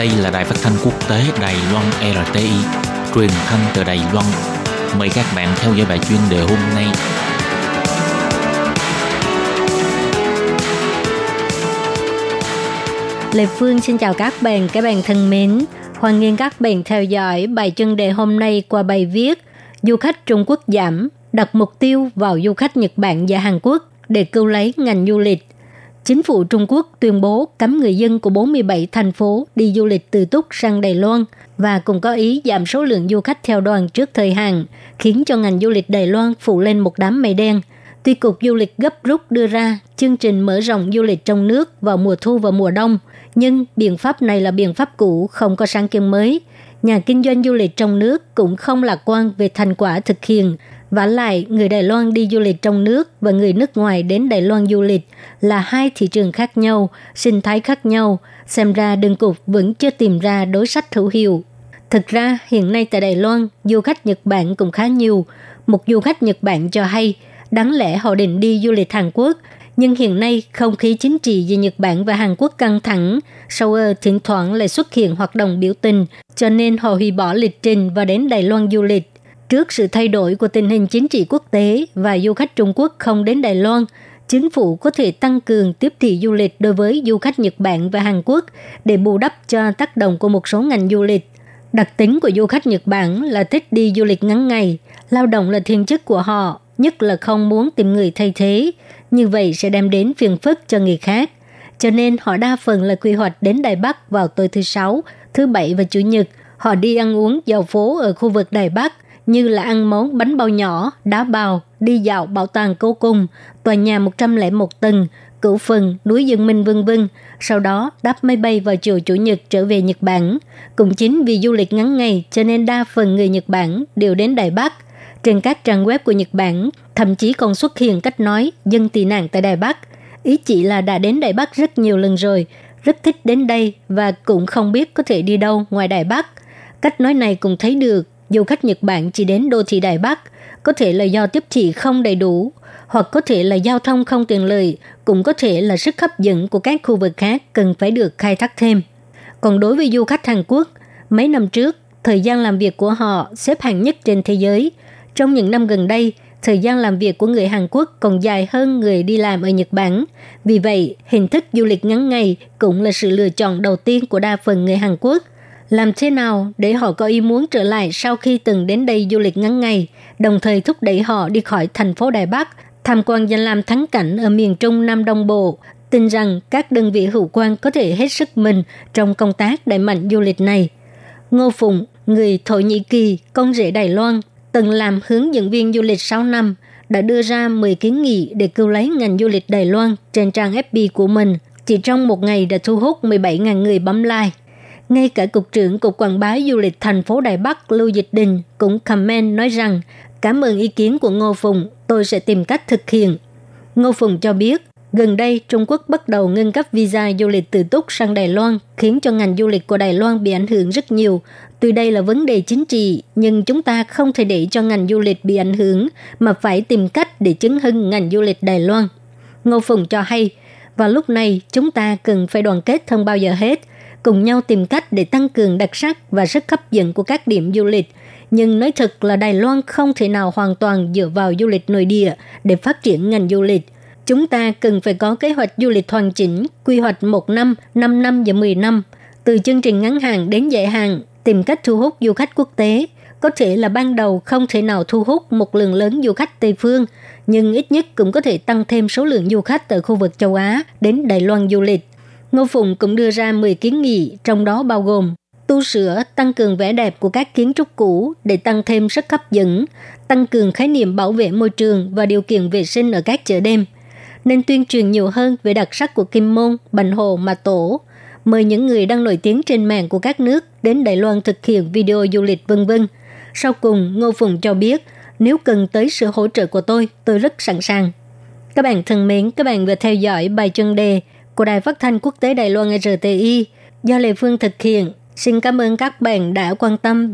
Đây là đài phát thanh quốc tế Đài Loan RTI, truyền thanh từ Đài Loan. Mời các bạn theo dõi bài chuyên đề hôm nay. Lê Phương xin chào các bạn, các bạn thân mến. Hoan nghênh các bạn theo dõi bài chuyên đề hôm nay qua bài viết Du khách Trung Quốc giảm, đặt mục tiêu vào du khách Nhật Bản và Hàn Quốc để cứu lấy ngành du lịch. Chính phủ Trung Quốc tuyên bố cấm người dân của 47 thành phố đi du lịch từ Túc sang Đài Loan và cũng có ý giảm số lượng du khách theo đoàn trước thời hạn, khiến cho ngành du lịch Đài Loan phụ lên một đám mây đen. Tuy Cục Du lịch gấp rút đưa ra chương trình mở rộng du lịch trong nước vào mùa thu và mùa đông, nhưng biện pháp này là biện pháp cũ, không có sáng kiến mới. Nhà kinh doanh du lịch trong nước cũng không lạc quan về thành quả thực hiện, và lại, người Đài Loan đi du lịch trong nước và người nước ngoài đến Đài Loan du lịch là hai thị trường khác nhau, sinh thái khác nhau. Xem ra đường cục vẫn chưa tìm ra đối sách hữu hiệu. Thực ra, hiện nay tại Đài Loan, du khách Nhật Bản cũng khá nhiều. Một du khách Nhật Bản cho hay, đáng lẽ họ định đi du lịch Hàn Quốc, nhưng hiện nay không khí chính trị giữa Nhật Bản và Hàn Quốc căng thẳng, sau ờ, thỉnh thoảng lại xuất hiện hoạt động biểu tình, cho nên họ hủy bỏ lịch trình và đến Đài Loan du lịch. Trước sự thay đổi của tình hình chính trị quốc tế và du khách Trung Quốc không đến Đài Loan, chính phủ có thể tăng cường tiếp thị du lịch đối với du khách Nhật Bản và Hàn Quốc để bù đắp cho tác động của một số ngành du lịch. Đặc tính của du khách Nhật Bản là thích đi du lịch ngắn ngày, lao động là thiên chức của họ, nhất là không muốn tìm người thay thế, như vậy sẽ đem đến phiền phức cho người khác. Cho nên họ đa phần là quy hoạch đến Đài Bắc vào tối thứ Sáu, thứ Bảy và Chủ nhật. Họ đi ăn uống dạo phố ở khu vực Đài Bắc – như là ăn món bánh bao nhỏ, đá bào, đi dạo bảo tàng cố cung, tòa nhà 101 tầng, cửu phần, núi Dương Minh vân vân. Sau đó đáp máy bay vào chiều Chủ nhật trở về Nhật Bản. Cũng chính vì du lịch ngắn ngày cho nên đa phần người Nhật Bản đều đến Đài Bắc. Trên các trang web của Nhật Bản, thậm chí còn xuất hiện cách nói dân tị nạn tại Đài Bắc. Ý chỉ là đã đến Đài Bắc rất nhiều lần rồi, rất thích đến đây và cũng không biết có thể đi đâu ngoài Đài Bắc. Cách nói này cũng thấy được du khách Nhật Bản chỉ đến đô thị Đài Bắc, có thể là do tiếp thị không đầy đủ, hoặc có thể là giao thông không tiện lợi, cũng có thể là sức hấp dẫn của các khu vực khác cần phải được khai thác thêm. Còn đối với du khách Hàn Quốc, mấy năm trước, thời gian làm việc của họ xếp hạng nhất trên thế giới. Trong những năm gần đây, thời gian làm việc của người Hàn Quốc còn dài hơn người đi làm ở Nhật Bản. Vì vậy, hình thức du lịch ngắn ngày cũng là sự lựa chọn đầu tiên của đa phần người Hàn Quốc – làm thế nào để họ có ý muốn trở lại sau khi từng đến đây du lịch ngắn ngày, đồng thời thúc đẩy họ đi khỏi thành phố Đài Bắc, tham quan danh lam thắng cảnh ở miền Trung Nam Đông Bộ, tin rằng các đơn vị hữu quan có thể hết sức mình trong công tác đẩy mạnh du lịch này. Ngô Phụng, người Thổ Nhĩ Kỳ, con rể Đài Loan, từng làm hướng dẫn viên du lịch 6 năm, đã đưa ra 10 kiến nghị để cứu lấy ngành du lịch Đài Loan trên trang FB của mình. Chỉ trong một ngày đã thu hút 17.000 người bấm like. Ngay cả Cục trưởng Cục Quảng bá Du lịch thành phố Đài Bắc Lưu Dịch Đình cũng comment nói rằng cảm ơn ý kiến của Ngô Phùng, tôi sẽ tìm cách thực hiện. Ngô Phùng cho biết, gần đây Trung Quốc bắt đầu ngưng cấp visa du lịch từ Túc sang Đài Loan, khiến cho ngành du lịch của Đài Loan bị ảnh hưởng rất nhiều. Tuy đây là vấn đề chính trị, nhưng chúng ta không thể để cho ngành du lịch bị ảnh hưởng, mà phải tìm cách để chứng hưng ngành du lịch Đài Loan. Ngô Phùng cho hay, và lúc này chúng ta cần phải đoàn kết hơn bao giờ hết, cùng nhau tìm cách để tăng cường đặc sắc và sức hấp dẫn của các điểm du lịch. Nhưng nói thật là Đài Loan không thể nào hoàn toàn dựa vào du lịch nội địa để phát triển ngành du lịch. Chúng ta cần phải có kế hoạch du lịch hoàn chỉnh, quy hoạch một năm, 5 năm và 10 năm, từ chương trình ngắn hạn đến dài hạn, tìm cách thu hút du khách quốc tế. Có thể là ban đầu không thể nào thu hút một lượng lớn du khách Tây phương, nhưng ít nhất cũng có thể tăng thêm số lượng du khách từ khu vực châu Á đến Đài Loan du lịch. Ngô Phụng cũng đưa ra 10 kiến nghị, trong đó bao gồm tu sửa, tăng cường vẻ đẹp của các kiến trúc cũ để tăng thêm sức hấp dẫn, tăng cường khái niệm bảo vệ môi trường và điều kiện vệ sinh ở các chợ đêm, nên tuyên truyền nhiều hơn về đặc sắc của Kim Môn, Bành Hồ, Mà Tổ, mời những người đang nổi tiếng trên mạng của các nước đến Đài Loan thực hiện video du lịch vân vân. Sau cùng, Ngô Phụng cho biết, nếu cần tới sự hỗ trợ của tôi, tôi rất sẵn sàng. Các bạn thân mến, các bạn vừa theo dõi bài chân đề của Đài Phát thanh Quốc tế Đài Loan RTI do Lê Phương thực hiện. Xin cảm ơn các bạn đã quan tâm